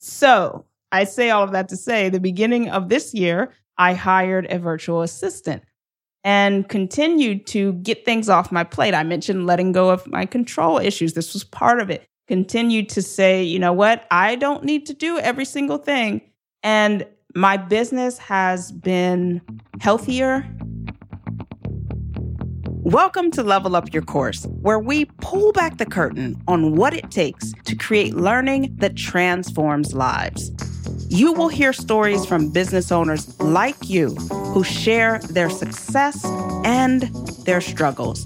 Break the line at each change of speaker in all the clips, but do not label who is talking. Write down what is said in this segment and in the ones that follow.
So I say all of that to say the beginning of this year, I hired a virtual assistant and continued to get things off my plate. I mentioned letting go of my control issues. This was part of it. Continued to say, you know what? I don't need to do every single thing. And my business has been healthier. Welcome to Level Up Your Course, where we pull back the curtain on what it takes to create learning that transforms lives. You will hear stories from business owners like you who share their success and their struggles.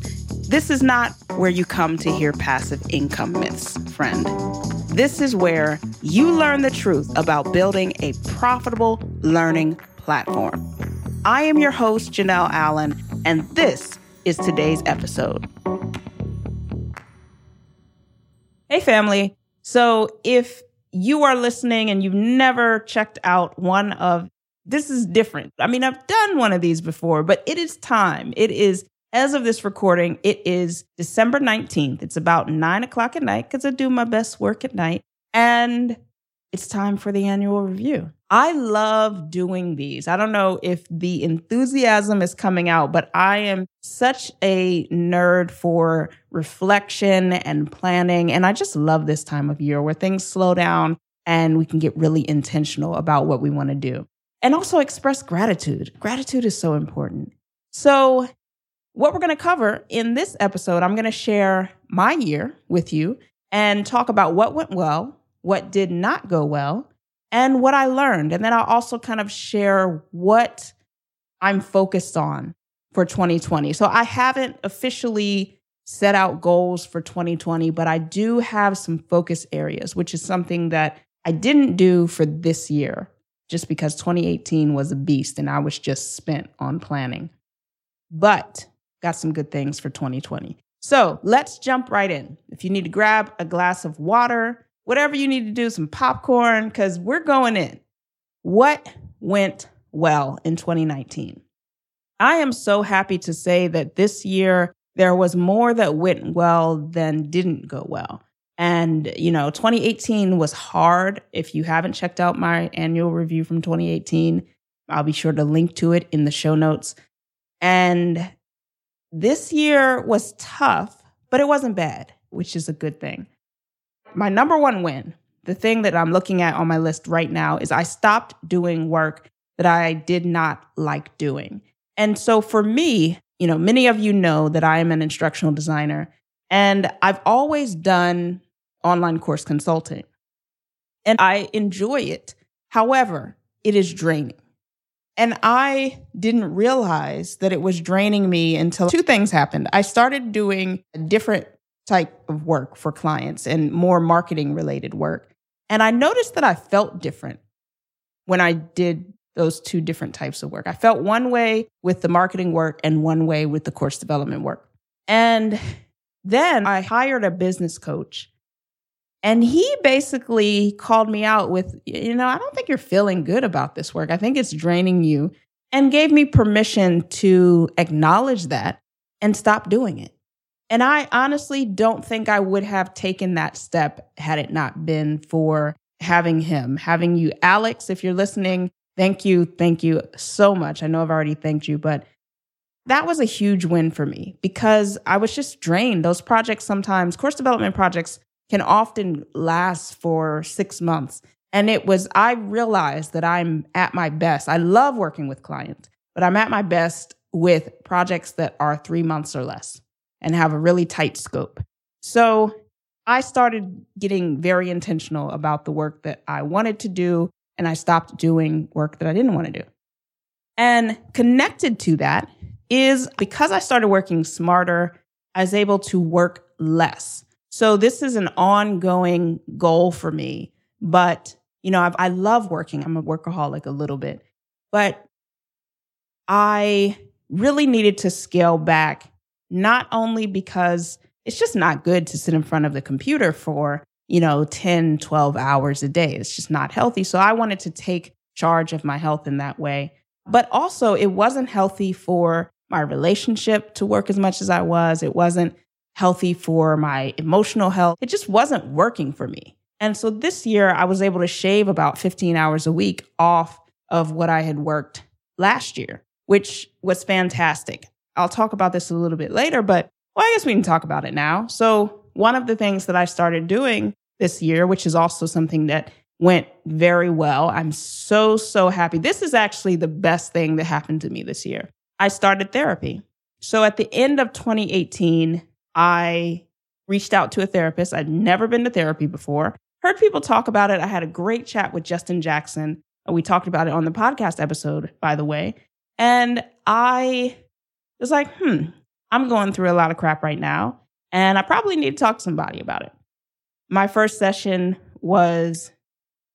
This is not where you come to hear passive income myths, friend. This is where you learn the truth about building a profitable learning platform. I am your host, Janelle Allen, and this is today's episode. Hey, family. So, if you are listening and you've never checked out one of this is different. I mean, I've done one of these before, but it is time. It is, as of this recording, it is December 19th. It's about nine o'clock at night because I do my best work at night. And it's time for the annual review. I love doing these. I don't know if the enthusiasm is coming out, but I am such a nerd for reflection and planning. And I just love this time of year where things slow down and we can get really intentional about what we want to do. And also express gratitude. Gratitude is so important. So, what we're going to cover in this episode, I'm going to share my year with you and talk about what went well, what did not go well, and what I learned. And then I'll also kind of share what I'm focused on for 2020. So I haven't officially set out goals for 2020, but I do have some focus areas, which is something that I didn't do for this year just because 2018 was a beast and I was just spent on planning. But got some good things for 2020. So let's jump right in. If you need to grab a glass of water, whatever you need to do, some popcorn, because we're going in. What went well in 2019? I am so happy to say that this year there was more that went well than didn't go well. And, you know, 2018 was hard. If you haven't checked out my annual review from 2018, I'll be sure to link to it in the show notes. And this year was tough, but it wasn't bad, which is a good thing my number one win, the thing that I'm looking at on my list right now, is I stopped doing work that I did not like doing. And so for me, you know, many of you know that I am an instructional designer and I've always done online course consulting and I enjoy it. However, it is draining. And I didn't realize that it was draining me until two things happened. I started doing different type of work for clients and more marketing related work. And I noticed that I felt different when I did those two different types of work. I felt one way with the marketing work and one way with the course development work. And then I hired a business coach. And he basically called me out with, you know, I don't think you're feeling good about this work. I think it's draining you, and gave me permission to acknowledge that and stop doing it. And I honestly don't think I would have taken that step had it not been for having him, having you. Alex, if you're listening, thank you. Thank you so much. I know I've already thanked you, but that was a huge win for me because I was just drained. Those projects sometimes, course development projects, can often last for six months. And it was, I realized that I'm at my best. I love working with clients, but I'm at my best with projects that are three months or less and have a really tight scope. So I started getting very intentional about the work that I wanted to do, and I stopped doing work that I didn't want to do. And connected to that is because I started working smarter, I was able to work less. So this is an ongoing goal for me. But, you know, I've, i love working. I'm a workaholic a little bit, but I really needed to scale back not only because it's just not good to sit in front of the computer for, you know, 10, 12 hours a day. It's just not healthy. So I wanted to take charge of my health in that way. But also, it wasn't healthy for my relationship to work as much as I was. It wasn't healthy for my emotional health. It just wasn't working for me. And so this year, I was able to shave about 15 hours a week off of what I had worked last year, which was fantastic. I'll talk about this a little bit later, but well, I guess we can talk about it now. So, one of the things that I started doing this year, which is also something that went very well. I'm so, so happy. This is actually the best thing that happened to me this year. I started therapy. So at the end of 2018, I reached out to a therapist. I'd never been to therapy before. Heard people talk about it. I had a great chat with Justin Jackson. We talked about it on the podcast episode, by the way. And I was like, hmm, I'm going through a lot of crap right now. And I probably need to talk to somebody about it. My first session was,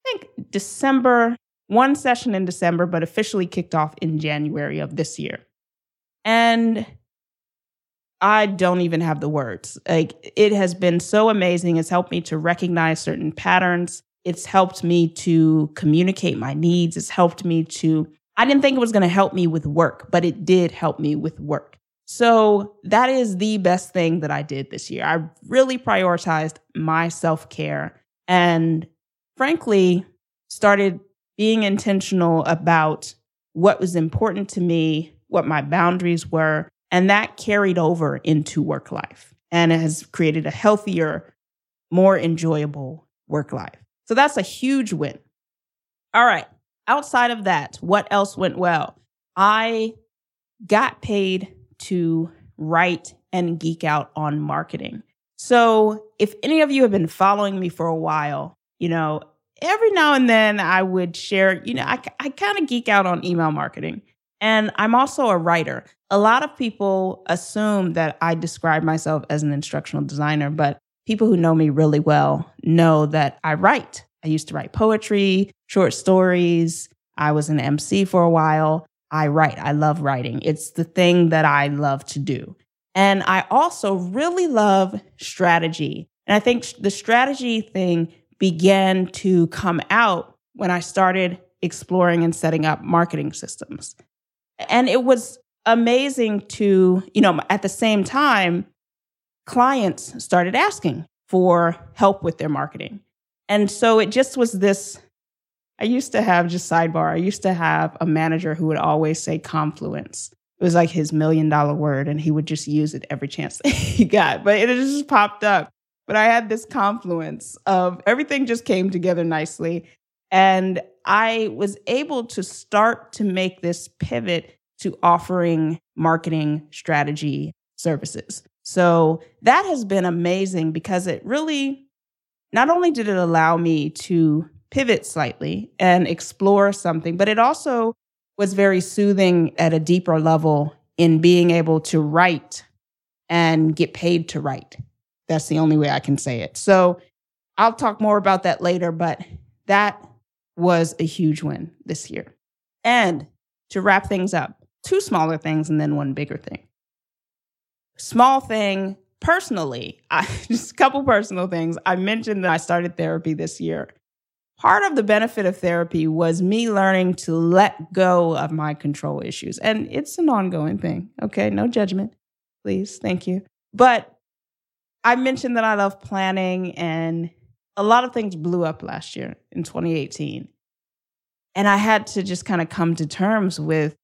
I think, December, one session in December, but officially kicked off in January of this year. And I don't even have the words. Like, it has been so amazing. It's helped me to recognize certain patterns. It's helped me to communicate my needs. It's helped me to, I didn't think it was going to help me with work, but it did help me with work. So that is the best thing that I did this year. I really prioritized my self care and frankly started being intentional about what was important to me, what my boundaries were. And that carried over into work life and it has created a healthier, more enjoyable work life. So that's a huge win. All right. Outside of that, what else went well? I got paid to write and geek out on marketing. So, if any of you have been following me for a while, you know, every now and then I would share, you know, I, I kind of geek out on email marketing. And I'm also a writer. A lot of people assume that I describe myself as an instructional designer, but people who know me really well know that I write. I used to write poetry, short stories. I was an MC for a while. I write. I love writing. It's the thing that I love to do. And I also really love strategy. And I think the strategy thing began to come out when I started exploring and setting up marketing systems. And it was amazing to, you know, at the same time, clients started asking for help with their marketing. And so it just was this I used to have just sidebar. I used to have a manager who would always say confluence. It was like his million dollar word, and he would just use it every chance he got. But it just popped up. But I had this confluence of everything just came together nicely. And I was able to start to make this pivot to offering marketing strategy services. So that has been amazing because it really, not only did it allow me to pivot slightly and explore something, but it also was very soothing at a deeper level in being able to write and get paid to write. That's the only way I can say it. So I'll talk more about that later, but that was a huge win this year. And to wrap things up, two smaller things and then one bigger thing. Small thing, personally, I, just a couple personal things. I mentioned that I started therapy this year part of the benefit of therapy was me learning to let go of my control issues. And it's an ongoing thing. Okay. No judgment, please. Thank you. But I mentioned that I love planning, and a lot of things blew up last year in 2018. And I had to just kind of come to terms with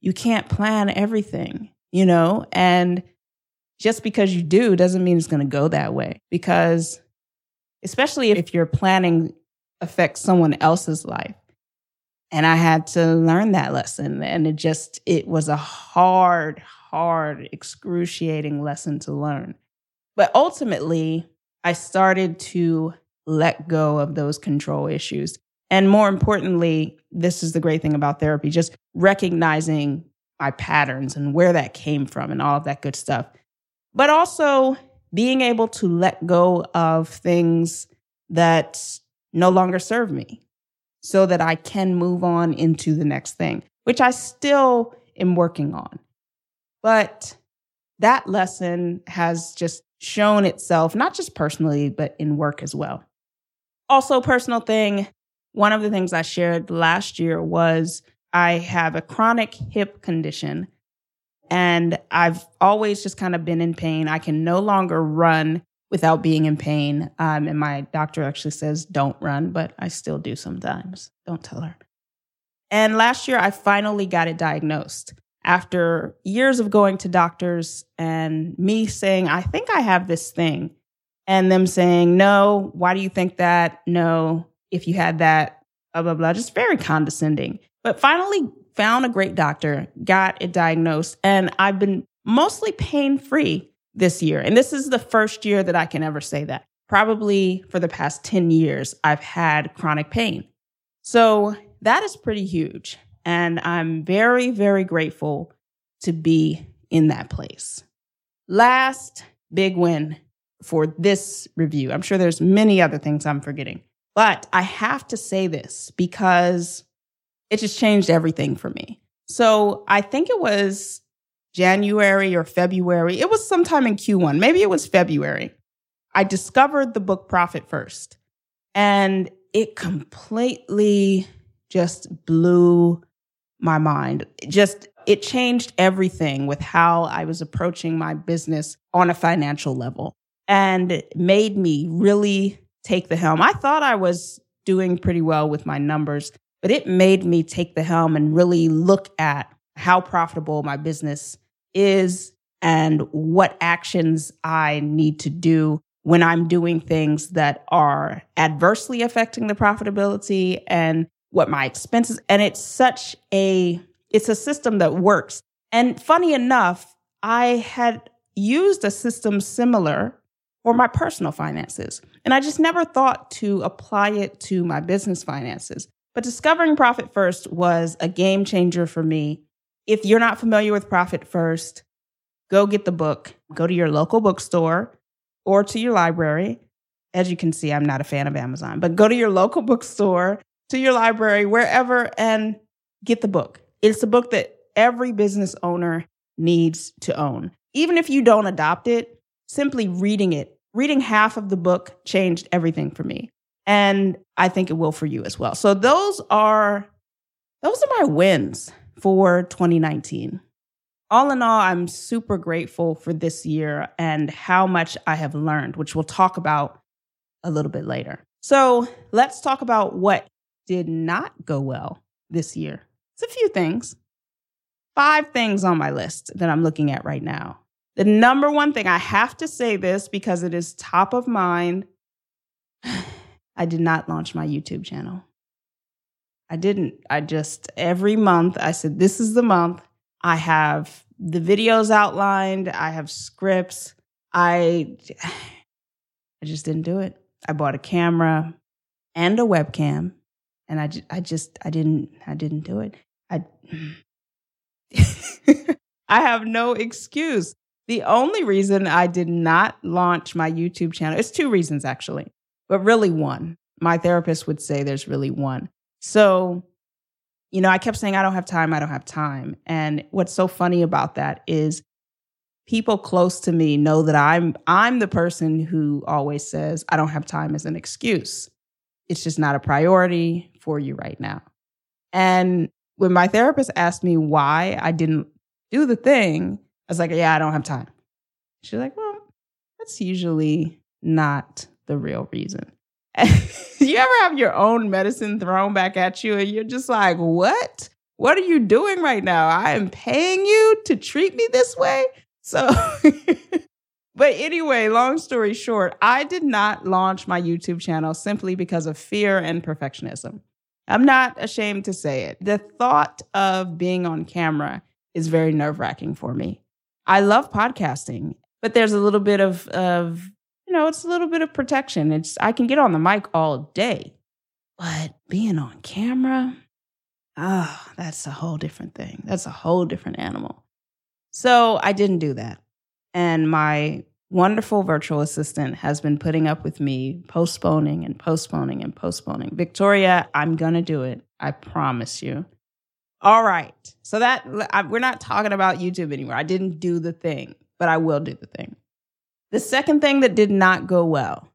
you can't plan everything, you know? And just because you do doesn't mean it's going to go that way. Because especially if you're planning affects someone else's life. And I had to learn that lesson. And it just, it was a hard, hard, excruciating lesson to learn. But ultimately, I started to let go of those control issues. And more importantly, this is the great thing about therapy just recognizing my patterns and where that came from and all of that good stuff. But also being able to let go of things that no longer serve me so that I can move on into the next thing, which I still am working on. But that lesson has just shown itself, not just personally, but in work as well. Also, personal thing, one of the things I shared last year was I have a chronic hip condition and I've always just kind of been in pain. I can no longer run without being in pain. Um, and my doctor actually says, don't run, but I still do sometimes. Don't tell her. And last year, I finally got it diagnosed after years of going to doctors and me saying, I think I have this thing, and them saying, No, why do you think that? No, if you had that, blah, blah, blah, just very condescending. But finally found a great doctor, got it diagnosed, and I've been mostly pain free this year. And this is the first year that I can ever say that. Probably for the past 10 years, I've had chronic pain. So that is pretty huge. And I'm very, very grateful to be in that place. Last big win for this review. I'm sure there's many other things I'm forgetting, but I have to say this because it just changed everything for me. So I think it was January or February. It was sometime in Q1. Maybe it was February. I discovered the book Profit First and it completely just blew my mind. It Just it changed everything with how I was approaching my business on a financial level and made me really take the helm. I thought I was doing pretty well with my numbers, but it made me take the helm and really look at how profitable my business is and what actions I need to do when I'm doing things that are adversely affecting the profitability and what my expenses and it's such a it's a system that works. And funny enough, I had used a system similar for my personal finances. And I just never thought to apply it to my business finances. But discovering Profit First was a game changer for me. If you're not familiar with Profit First, go get the book. Go to your local bookstore or to your library. As you can see, I'm not a fan of Amazon, but go to your local bookstore, to your library, wherever, and get the book. It's a book that every business owner needs to own. Even if you don't adopt it, simply reading it, reading half of the book changed everything for me. And I think it will for you as well. So those are those are my wins for 2019. All in all, I'm super grateful for this year and how much I have learned, which we'll talk about a little bit later. So let's talk about what did not go well this year. It's a few things. Five things on my list that I'm looking at right now. The number one thing, I have to say this because it is top of mind. I did not launch my YouTube channel. I didn't. I just, every month, I said, this is the month. I have the videos outlined, I have scripts. I, I just didn't do it. I bought a camera and a webcam and I, I just, I didn't, I didn't do it. I I have no excuse. The only reason I did not launch my YouTube channel, it's two reasons actually, but really one. My therapist would say there's really one. So, you know, I kept saying, I don't have time, I don't have time. And what's so funny about that is people close to me know that I'm I'm the person who always says, I don't have time as an excuse. It's just not a priority for you right now. And when my therapist asked me why I didn't do the thing, I was like, yeah, I don't have time. She's like, well, that's usually not the real reason. you ever have your own medicine thrown back at you and you're just like, what? What are you doing right now? I am paying you to treat me this way. So, but anyway, long story short, I did not launch my YouTube channel simply because of fear and perfectionism. I'm not ashamed to say it. The thought of being on camera is very nerve wracking for me. I love podcasting, but there's a little bit of, of, you know, it's a little bit of protection. It's, I can get on the mic all day, but being on camera, oh, that's a whole different thing. That's a whole different animal. So I didn't do that. And my wonderful virtual assistant has been putting up with me postponing and postponing and postponing. Victoria, I'm going to do it. I promise you. All right. So that I, we're not talking about YouTube anymore. I didn't do the thing, but I will do the thing. The second thing that did not go well,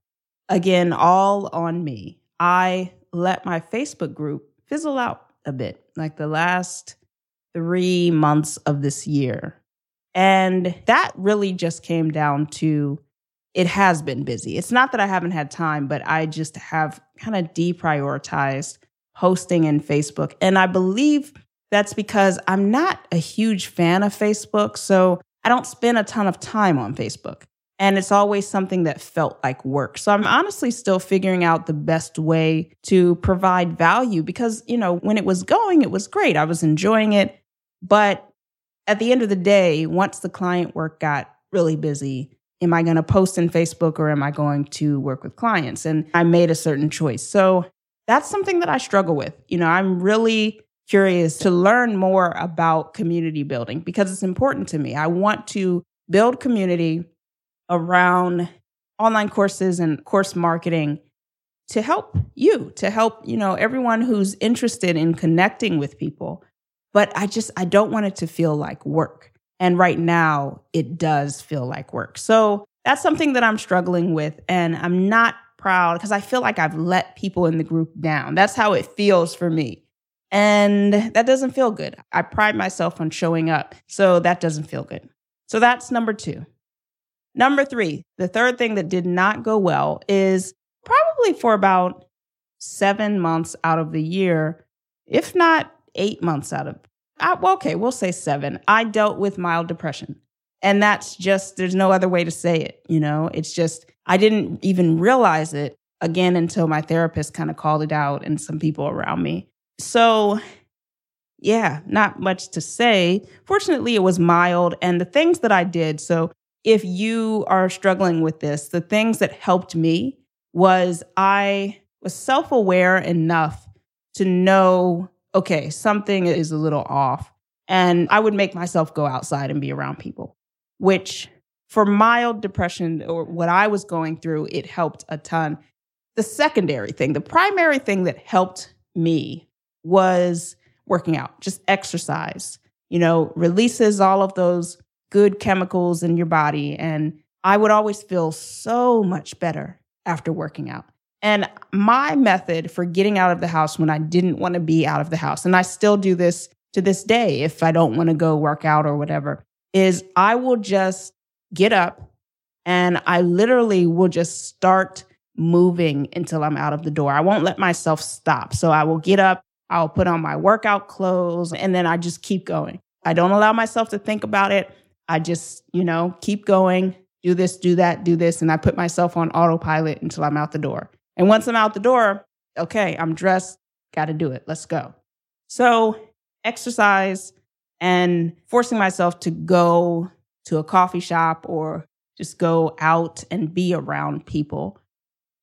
again, all on me. I let my Facebook group fizzle out a bit, like the last three months of this year. And that really just came down to it has been busy. It's not that I haven't had time, but I just have kind of deprioritized posting in Facebook. And I believe that's because I'm not a huge fan of Facebook. So I don't spend a ton of time on Facebook. And it's always something that felt like work. So I'm honestly still figuring out the best way to provide value because, you know, when it was going, it was great. I was enjoying it. But at the end of the day, once the client work got really busy, am I going to post in Facebook or am I going to work with clients? And I made a certain choice. So that's something that I struggle with. You know, I'm really curious to learn more about community building because it's important to me. I want to build community around online courses and course marketing to help you, to help, you know, everyone who's interested in connecting with people. But I just I don't want it to feel like work. And right now it does feel like work. So that's something that I'm struggling with and I'm not proud because I feel like I've let people in the group down. That's how it feels for me. And that doesn't feel good. I pride myself on showing up. So that doesn't feel good. So that's number two. Number three, the third thing that did not go well is probably for about seven months out of the year, if not eight months out of, okay, we'll say seven. I dealt with mild depression. And that's just, there's no other way to say it. You know, it's just, I didn't even realize it again until my therapist kind of called it out and some people around me. So, yeah, not much to say. Fortunately, it was mild. And the things that I did, so if you are struggling with this, the things that helped me was I was self aware enough to know, okay, something is a little off. And I would make myself go outside and be around people, which for mild depression or what I was going through, it helped a ton. The secondary thing, the primary thing that helped me was working out, just exercise, you know, releases all of those good chemicals in your body. And I would always feel so much better after working out. And my method for getting out of the house when I didn't want to be out of the house, and I still do this to this day if I don't want to go work out or whatever, is I will just get up and I literally will just start moving until I'm out of the door. I won't let myself stop. So I will get up, I'll put on my workout clothes, and then I just keep going. I don't allow myself to think about it. I just, you know, keep going, do this, do that, do this. And I put myself on autopilot until I'm out the door. And once I'm out the door, okay, I'm dressed, got to do it. Let's go. So, exercise and forcing myself to go to a coffee shop or just go out and be around people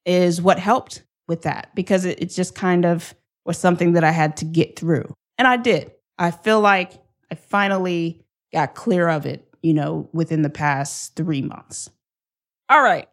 is what helped with that because it, it just kind of was something that I had to get through. And I did. I feel like I finally got clear of it, you know, within the past three months. All right,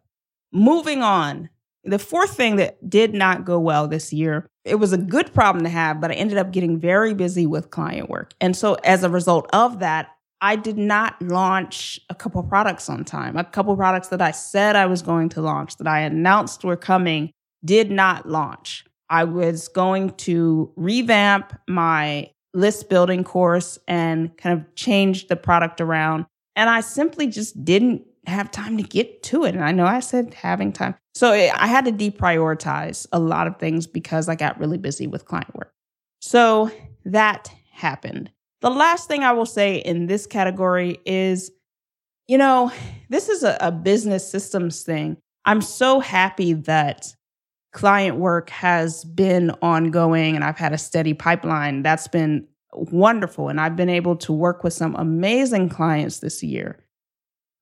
moving on. The fourth thing that did not go well this year, it was a good problem to have, but I ended up getting very busy with client work. And so as a result of that, I did not launch a couple products on time. A couple products that I said I was going to launch, that I announced were coming, did not launch. I was going to revamp my list building course and kind of change the product around. And I simply just didn't have time to get to it. And I know I said having time. So eh, I had to deprioritize a lot of things because I got really busy with client work. So that happened. The last thing I will say in this category is, you know, this is a, a business systems thing. I'm so happy that client work has been ongoing and I've had a steady pipeline. That's been wonderful. And I've been able to work with some amazing clients this year.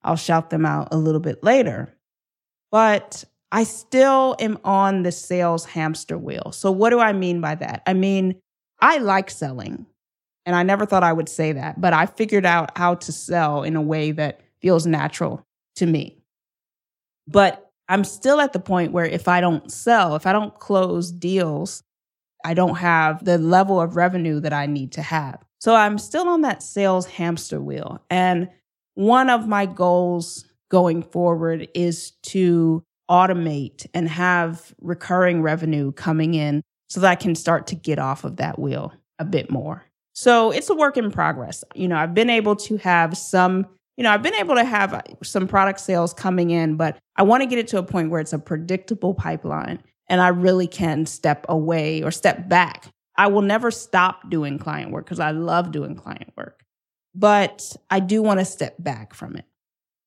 I'll shout them out a little bit later. But I still am on the sales hamster wheel. So, what do I mean by that? I mean, I like selling. And I never thought I would say that, but I figured out how to sell in a way that feels natural to me. But I'm still at the point where if I don't sell, if I don't close deals, I don't have the level of revenue that I need to have. So I'm still on that sales hamster wheel. And one of my goals going forward is to automate and have recurring revenue coming in so that I can start to get off of that wheel a bit more. So it's a work in progress. You know, I've been able to have some you know, I've been able to have uh, some product sales coming in, but I want to get it to a point where it's a predictable pipeline and I really can step away or step back. I will never stop doing client work because I love doing client work, but I do want to step back from it.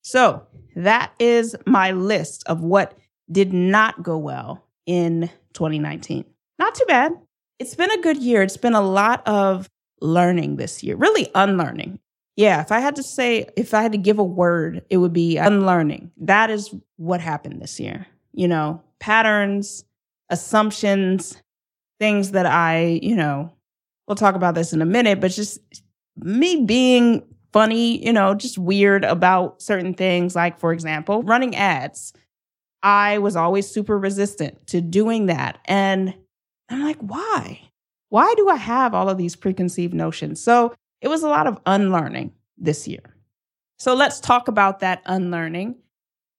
So that is my list of what did not go well in 2019. Not too bad. It's been a good year. It's been a lot of learning this year, really unlearning. Yeah, if I had to say, if I had to give a word, it would be unlearning. That is what happened this year. You know, patterns, assumptions, things that I, you know, we'll talk about this in a minute, but just me being funny, you know, just weird about certain things. Like, for example, running ads. I was always super resistant to doing that. And I'm like, why? Why do I have all of these preconceived notions? So it was a lot of unlearning this year. So let's talk about that unlearning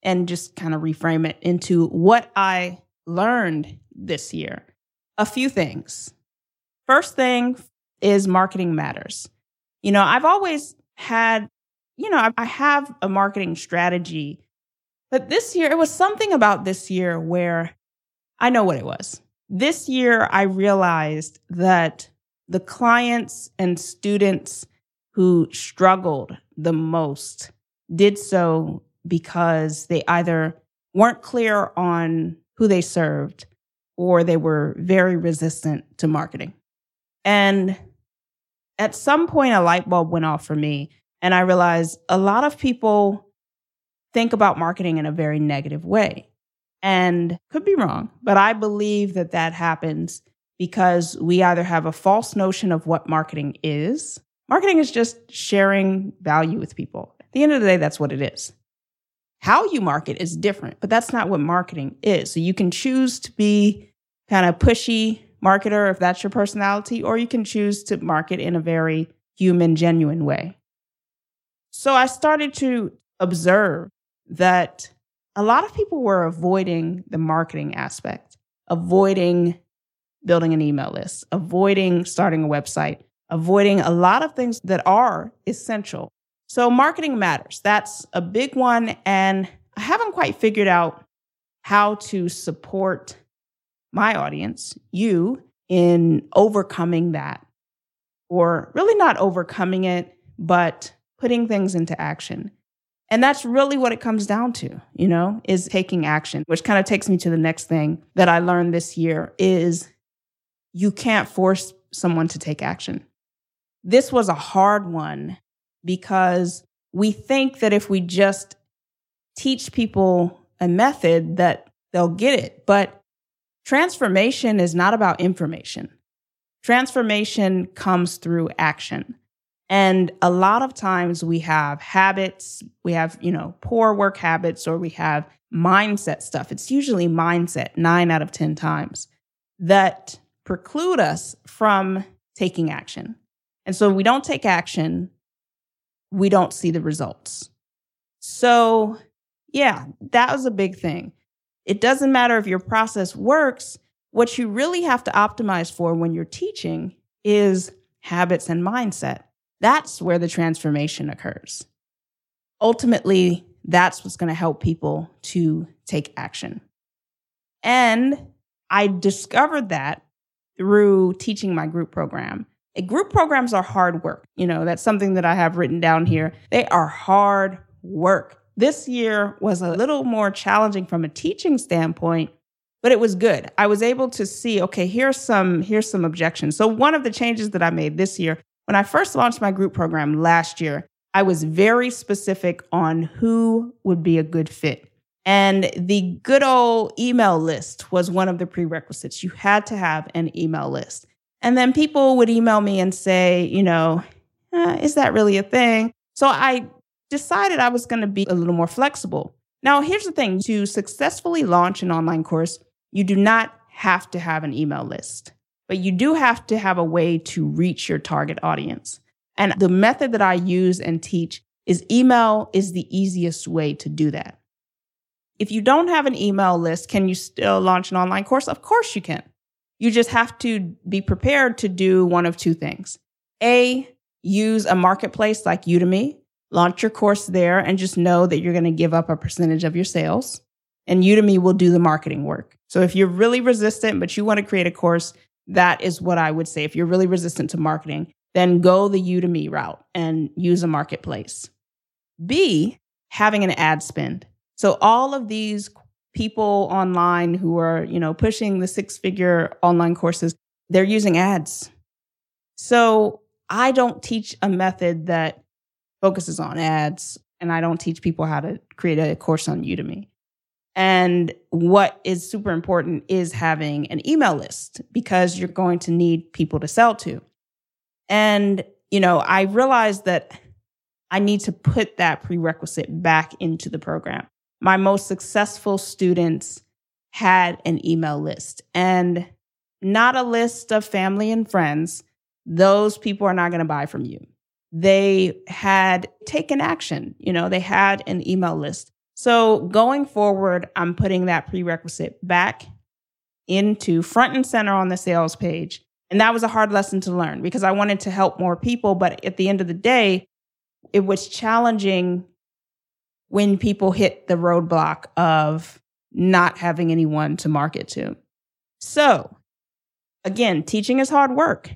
and just kind of reframe it into what I learned this year. A few things. First thing is marketing matters. You know, I've always had, you know, I have a marketing strategy, but this year, it was something about this year where I know what it was. This year, I realized that the clients and students who struggled the most did so because they either weren't clear on who they served or they were very resistant to marketing. And at some point, a light bulb went off for me, and I realized a lot of people think about marketing in a very negative way. And could be wrong, but I believe that that happens because we either have a false notion of what marketing is. Marketing is just sharing value with people. At the end of the day, that's what it is. How you market is different, but that's not what marketing is. So you can choose to be kind of pushy marketer if that's your personality, or you can choose to market in a very human, genuine way. So I started to observe that a lot of people were avoiding the marketing aspect, avoiding building an email list, avoiding starting a website, avoiding a lot of things that are essential. So, marketing matters. That's a big one. And I haven't quite figured out how to support my audience, you, in overcoming that, or really not overcoming it, but putting things into action. And that's really what it comes down to, you know, is taking action, which kind of takes me to the next thing that I learned this year is you can't force someone to take action. This was a hard one because we think that if we just teach people a method that they'll get it. But transformation is not about information. Transformation comes through action. And a lot of times we have habits, we have, you know, poor work habits or we have mindset stuff. It's usually mindset 9 out of 10 times that preclude us from taking action. And so we don't take action, we don't see the results. So, yeah, that was a big thing. It doesn't matter if your process works. What you really have to optimize for when you're teaching is habits and mindset. That's where the transformation occurs. Ultimately, that's what's going to help people to take action. And I discovered that through teaching my group program. Group programs are hard work. You know, that's something that I have written down here. They are hard work. This year was a little more challenging from a teaching standpoint, but it was good. I was able to see, okay, here's some here's some objections. So one of the changes that I made this year, when I first launched my group program last year, I was very specific on who would be a good fit. And the good old email list was one of the prerequisites. You had to have an email list. And then people would email me and say, you know, eh, is that really a thing? So I decided I was going to be a little more flexible. Now, here's the thing to successfully launch an online course, you do not have to have an email list, but you do have to have a way to reach your target audience. And the method that I use and teach is email is the easiest way to do that. If you don't have an email list, can you still launch an online course? Of course you can. You just have to be prepared to do one of two things. A, use a marketplace like Udemy launch your course there and just know that you're going to give up a percentage of your sales and Udemy will do the marketing work. So if you're really resistant, but you want to create a course, that is what I would say. If you're really resistant to marketing, then go the Udemy route and use a marketplace. B, having an ad spend. So all of these people online who are, you know, pushing the six figure online courses, they're using ads. So I don't teach a method that focuses on ads and I don't teach people how to create a course on Udemy. And what is super important is having an email list because you're going to need people to sell to. And, you know, I realized that I need to put that prerequisite back into the program. My most successful students had an email list and not a list of family and friends. Those people are not going to buy from you. They had taken action. You know, they had an email list. So going forward, I'm putting that prerequisite back into front and center on the sales page. And that was a hard lesson to learn because I wanted to help more people. But at the end of the day, it was challenging when people hit the roadblock of not having anyone to market to. So, again, teaching is hard work.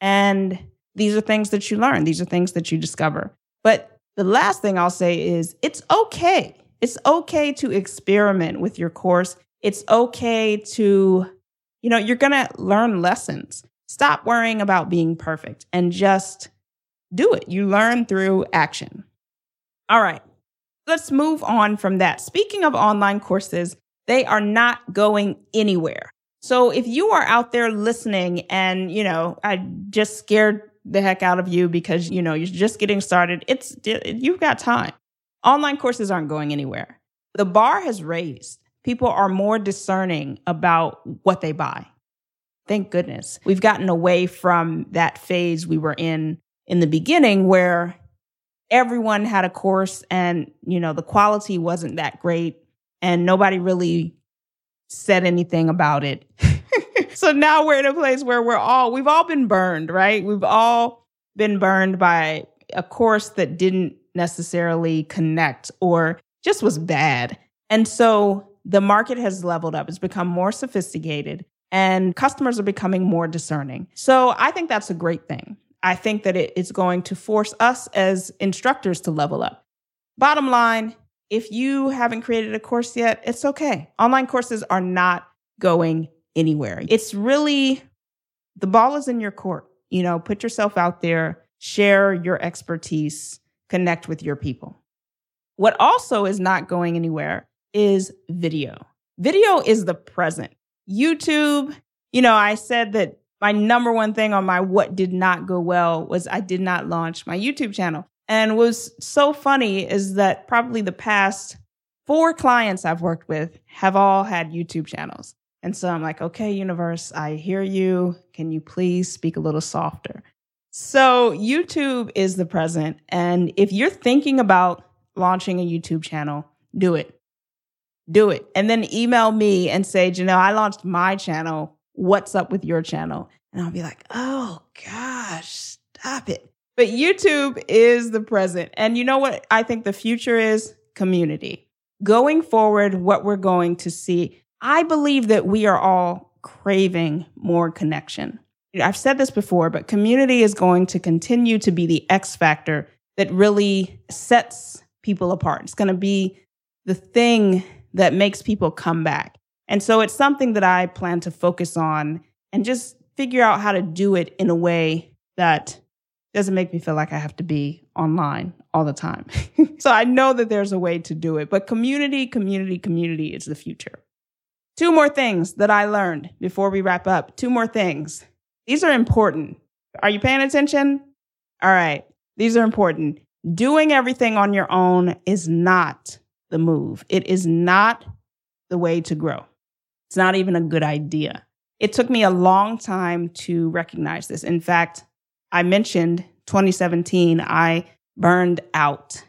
And these are things that you learn, these are things that you discover. But the last thing I'll say is it's okay. It's okay to experiment with your course. It's okay to, you know, you're going to learn lessons. Stop worrying about being perfect and just do it. You learn through action. All right, let's move on from that. Speaking of online courses, they are not going anywhere. So if you are out there listening and, you know, I just scared the heck out of you because, you know, you're just getting started, it's you've got time. Online courses aren't going anywhere. The bar has raised. People are more discerning about what they buy. Thank goodness. We've gotten away from that phase we were in in the beginning where everyone had a course and, you know, the quality wasn't that great and nobody really said anything about it. so now we're in a place where we're all, we've all been burned, right? We've all been burned by a course that didn't necessarily connect or just was bad. And so the market has leveled up. It's become more sophisticated and customers are becoming more discerning. So I think that's a great thing. I think that it is going to force us as instructors to level up. Bottom line, if you haven't created a course yet, it's okay. Online courses are not going anywhere. It's really the ball is in your court. You know, put yourself out there, share your expertise, connect with your people. What also is not going anywhere is video. Video is the present. YouTube, you know, I said that my number one thing on my what did not go well was I did not launch my YouTube channel. And was so funny is that probably the past four clients I've worked with have all had YouTube channels. And so I'm like, okay, universe, I hear you. Can you please speak a little softer? So YouTube is the present. And if you're thinking about launching a YouTube channel, do it. Do it. And then email me and say, Janelle, I launched my channel what's up with your channel? And I'll be like, oh gosh, stop it. But YouTube is the present. And you know what I think the future is? Community. Going forward, what we're going to see, I believe that we are all craving more connection. I've said this before, but community is going to continue to be the X factor that really sets people apart. It's going to be the thing that makes people come back. And so it's something that I plan to focus on and just figure out how to do it in a way that doesn't make me feel like I have to be online all the time. so I know that there's a way to do it, but community, community, community is the future. Two more things that I learned before we wrap up. Two more things. These are important. Are you paying attention? All right. These are important. Doing everything on your own is not the move. It is not the way to grow. It's not even a good idea. It took me a long time to recognize this. In fact, I mentioned 2017, I burned out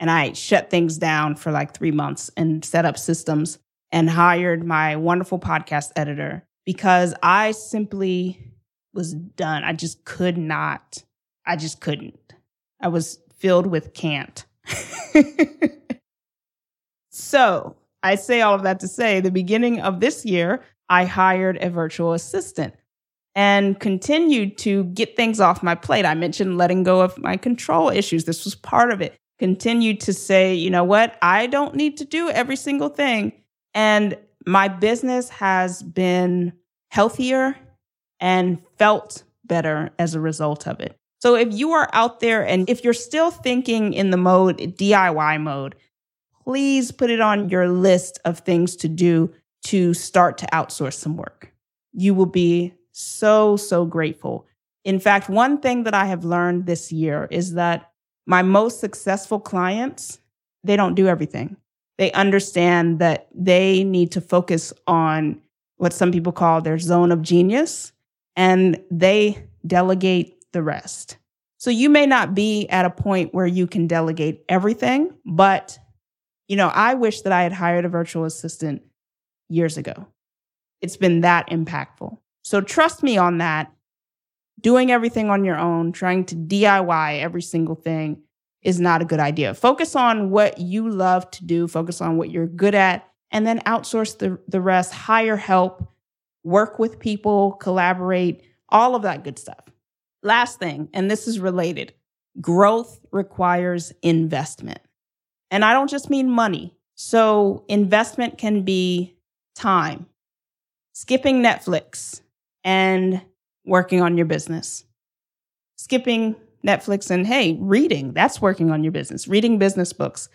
and I shut things down for like three months and set up systems and hired my wonderful podcast editor because I simply was done. I just could not. I just couldn't. I was filled with can't. so I say all of that to say the beginning of this year, I hired a virtual assistant and continued to get things off my plate. I mentioned letting go of my control issues. This was part of it. Continued to say, you know what? I don't need to do every single thing. And my business has been healthier and felt better as a result of it. So if you are out there and if you're still thinking in the mode, DIY mode, please put it on your list of things to do to start to outsource some work. You will be so, so grateful. In fact, one thing that I have learned this year is that my most successful clients, they don't do everything. They understand that they need to focus on what some people call their zone of genius and they delegate the rest. So you may not be at a point where you can delegate everything, but you know, I wish that I had hired a virtual assistant years ago. It's been that impactful. So trust me on that. Doing everything on your own, trying to DIY every single thing is not a good idea. Focus on what you love to do, focus on what you're good at, and then outsource the, the rest, hire help, work with people, collaborate, all of that good stuff. Last thing, and this is related growth requires investment. And I don't just mean money. So, investment can be time, skipping Netflix and working on your business, skipping Netflix and hey, reading, that's working on your business, reading business books.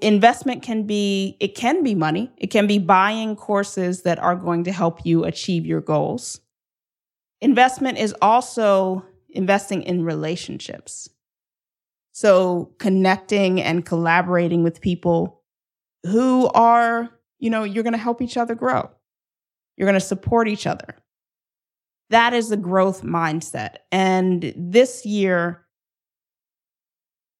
Investment can be, it can be money. It can be buying courses that are going to help you achieve your goals. Investment is also investing in relationships. So connecting and collaborating with people who are, you know, you're going to help each other grow. You're going to support each other. That is the growth mindset. And this year,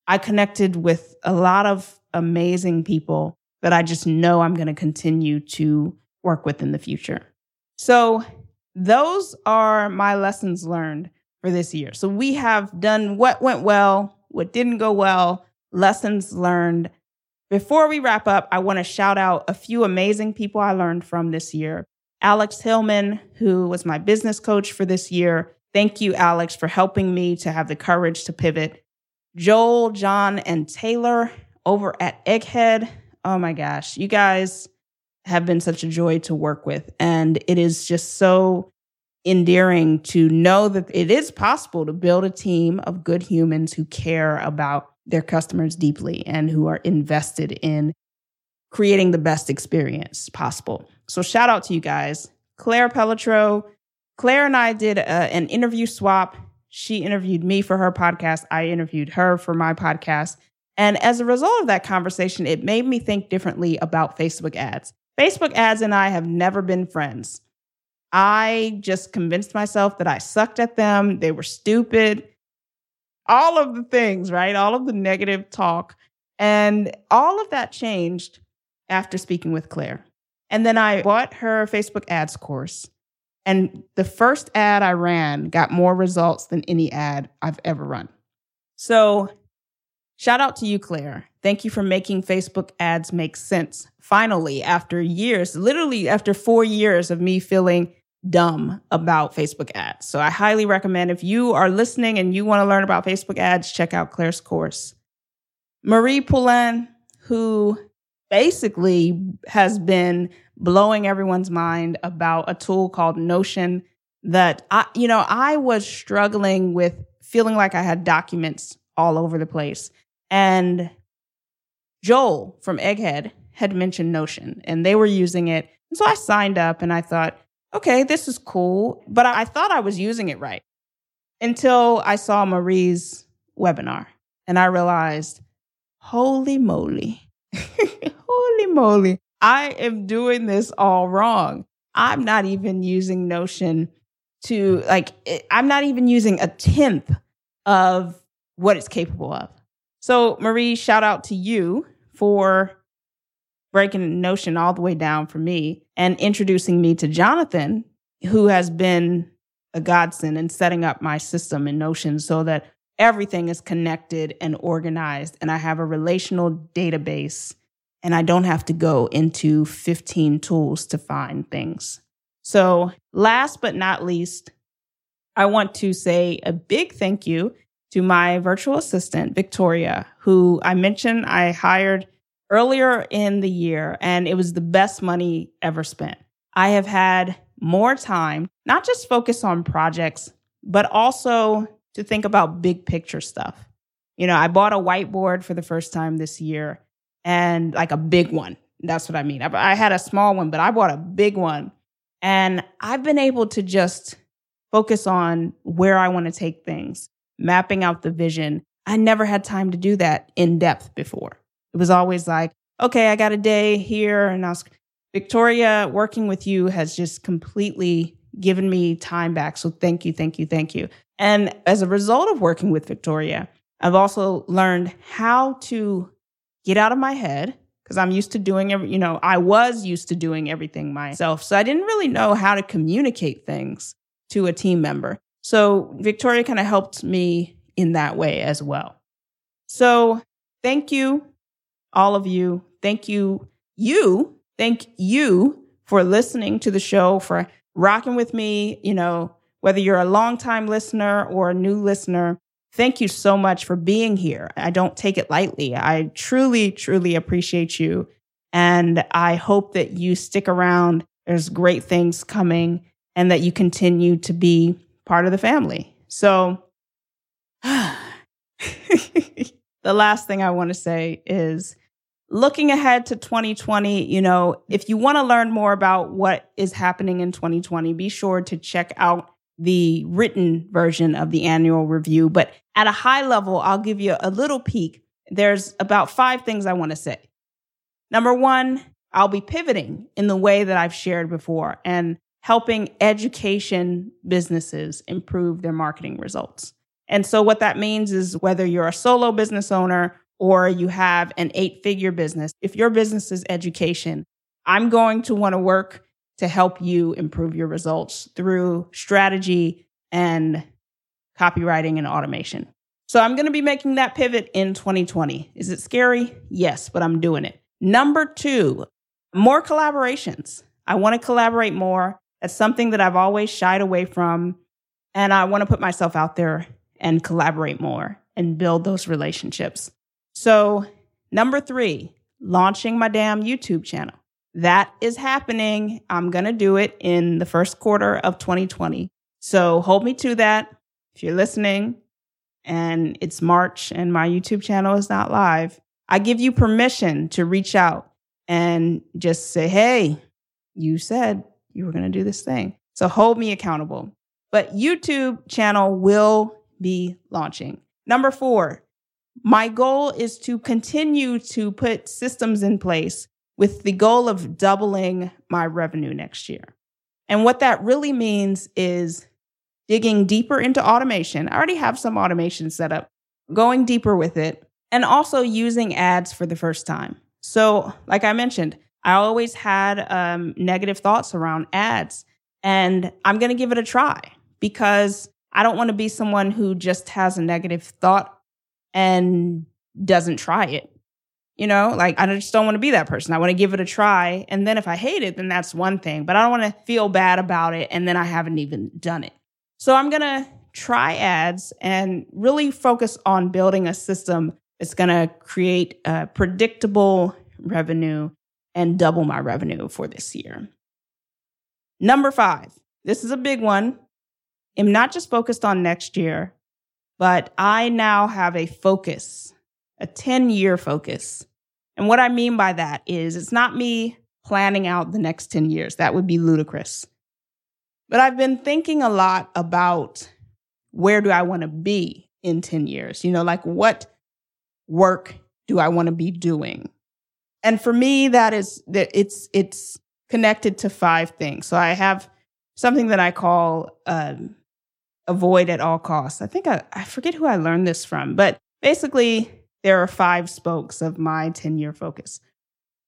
I connected with a lot of amazing people that I just know I'm going to continue to work with in the future. So, those are my lessons learned for this year. So, we have done what went well, what didn't go well, lessons learned. Before we wrap up, I want to shout out a few amazing people I learned from this year. Alex Hillman, who was my business coach for this year. Thank you, Alex, for helping me to have the courage to pivot. Joel, John, and Taylor over at Egghead. Oh my gosh, you guys have been such a joy to work with. And it is just so endearing to know that it is possible to build a team of good humans who care about their customers deeply and who are invested in creating the best experience possible. So shout out to you guys. Claire Pelletreau. Claire and I did a, an interview swap. She interviewed me for her podcast. I interviewed her for my podcast. And as a result of that conversation, it made me think differently about Facebook ads. Facebook ads and I have never been friends. I just convinced myself that I sucked at them. They were stupid. All of the things, right? All of the negative talk. And all of that changed after speaking with Claire. And then I bought her Facebook ads course. And the first ad I ran got more results than any ad I've ever run. So, shout out to you, Claire. Thank you for making Facebook ads make sense. Finally, after years, literally after four years of me feeling dumb about Facebook ads. So, I highly recommend if you are listening and you want to learn about Facebook ads, check out Claire's course. Marie Poulin, who basically has been blowing everyone's mind about a tool called Notion that I, you know, I was struggling with feeling like I had documents all over the place. And Joel from Egghead had mentioned Notion and they were using it. And so I signed up and I thought, okay, this is cool. But I thought I was using it right until I saw Marie's webinar and I realized, holy moly. holy moly, I am doing this all wrong. I'm not even using Notion to like, eh, I'm not even using a tenth of what it's capable of. So, Marie, shout out to you for breaking Notion all the way down for me and introducing me to Jonathan, who has been a godsend in setting up my system in Notion so that everything is connected and organized, and I have a relational database, and I don't have to go into 15 tools to find things. So, last but not least, I want to say a big thank you to my virtual assistant, Victoria, who I mentioned I hired earlier in the year, and it was the best money ever spent. I have had more time, not just focus on projects, but also to think about big picture stuff. You know, I bought a whiteboard for the first time this year and like a big one. That's what I mean. I, I had a small one, but I bought a big one. And I've been able to just focus on where I want to take things, mapping out the vision. I never had time to do that in depth before. It was always like, okay, I got a day here. And I was, Victoria, working with you has just completely given me time back. So thank you, thank you, thank you. And as a result of working with Victoria, I've also learned how to get out of my head because I'm used to doing every, you know, I was used to doing everything myself. So I didn't really know how to communicate things to a team member. So Victoria kind of helped me in that way as well. So thank you, all of you. Thank you, you. Thank you for listening to the show, for rocking with me. You know, whether you're a longtime listener or a new listener, thank you so much for being here. I don't take it lightly. I truly, truly appreciate you. And I hope that you stick around. There's great things coming and that you continue to be part of the family. So, the last thing I want to say is looking ahead to 2020, you know, if you want to learn more about what is happening in 2020, be sure to check out the written version of the annual review. But at a high level, I'll give you a little peek. There's about five things I want to say. Number one, I'll be pivoting in the way that I've shared before and helping education businesses improve their marketing results. And so, what that means is whether you're a solo business owner or you have an eight figure business, if your business is education, I'm going to want to work to help you improve your results through strategy and copywriting and automation. So I'm going to be making that pivot in 2020. Is it scary? Yes, but I'm doing it. Number two, more collaborations. I want to collaborate more. That's something that I've always shied away from. And I want to put myself out there and collaborate more and build those relationships. So, number three, launching my damn YouTube channel. That is happening. I'm going to do it in the first quarter of 2020. So, hold me to that. If you're listening and it's March and my YouTube channel is not live, I give you permission to reach out and just say, hey, you said you were going to do this thing. So, hold me accountable. But YouTube channel will be launching. Number four, my goal is to continue to put systems in place with the goal of doubling my revenue next year. And what that really means is digging deeper into automation. I already have some automation set up, going deeper with it, and also using ads for the first time. So, like I mentioned, I always had um, negative thoughts around ads, and I'm going to give it a try because I don't want to be someone who just has a negative thought and doesn't try it. You know, like I just don't want to be that person. I want to give it a try. And then if I hate it, then that's one thing. But I don't want to feel bad about it. And then I haven't even done it. So I'm going to try ads and really focus on building a system that's going to create a predictable revenue and double my revenue for this year. Number five, this is a big one. I'm not just focused on next year, but I now have a focus, a 10 year focus. And what I mean by that is it's not me planning out the next 10 years. That would be ludicrous. But I've been thinking a lot about where do I want to be in 10 years? You know, like what work do I want to be doing? And for me, that is that it's it's connected to five things. So I have something that I call um, avoid at all costs. I think I, I forget who I learned this from, but basically, there are five spokes of my 10 year focus.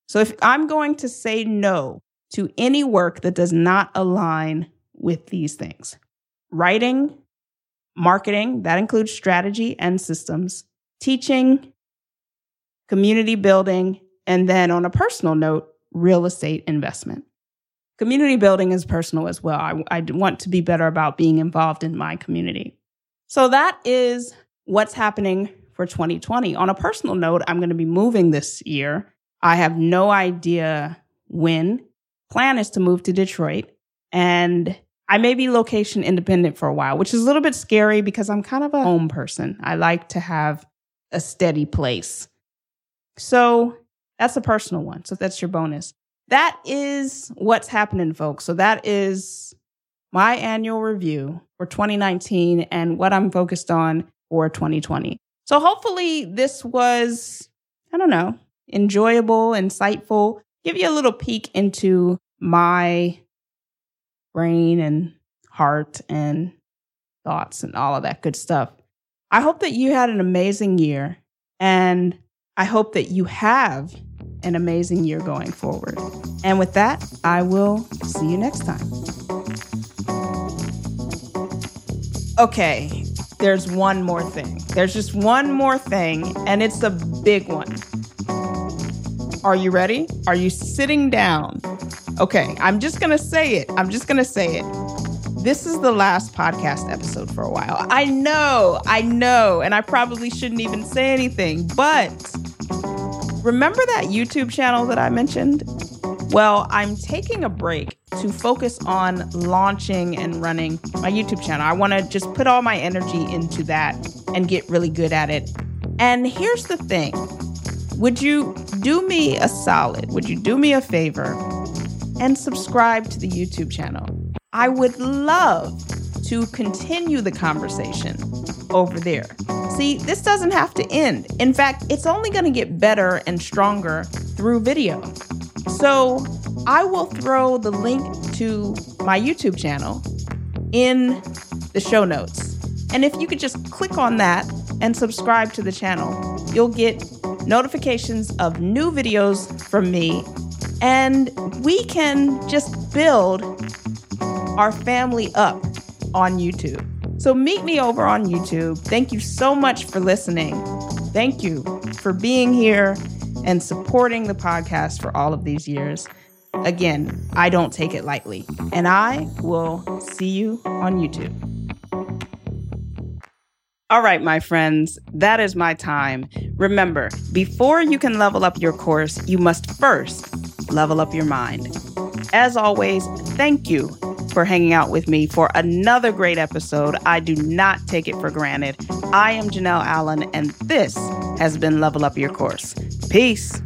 So if I'm going to say no to any work that does not align with these things writing, marketing, that includes strategy and systems, teaching, community building, and then on a personal note, real estate investment. Community building is personal as well. I, I want to be better about being involved in my community. So that is what's happening for 2020. On a personal note, I'm going to be moving this year. I have no idea when. Plan is to move to Detroit and I may be location independent for a while, which is a little bit scary because I'm kind of a home person. I like to have a steady place. So that's a personal one. So that's your bonus. That is what's happening, folks. So that is my annual review for 2019 and what I'm focused on for 2020. So hopefully this was, I don't know, enjoyable, insightful, give you a little peek into my brain and heart and thoughts and all of that good stuff. I hope that you had an amazing year and I hope that you have an amazing year going forward. And with that, I will see you next time. Okay, there's one more thing. There's just one more thing, and it's a big one. Are you ready? Are you sitting down? Okay, I'm just gonna say it. I'm just gonna say it. This is the last podcast episode for a while. I know, I know, and I probably shouldn't even say anything, but remember that YouTube channel that I mentioned? Well, I'm taking a break to focus on launching and running my YouTube channel. I want to just put all my energy into that and get really good at it. And here's the thing Would you do me a solid? Would you do me a favor and subscribe to the YouTube channel? I would love to continue the conversation over there. See, this doesn't have to end. In fact, it's only going to get better and stronger through video. So I will throw the link to my YouTube channel in the show notes. And if you could just click on that and subscribe to the channel, you'll get notifications of new videos from me. And we can just build our family up on YouTube. So meet me over on YouTube. Thank you so much for listening. Thank you for being here and supporting the podcast for all of these years. Again, I don't take it lightly. And I will see you on YouTube. All right, my friends, that is my time. Remember, before you can level up your course, you must first level up your mind. As always, thank you for hanging out with me for another great episode. I do not take it for granted. I am Janelle Allen, and this has been Level Up Your Course. Peace.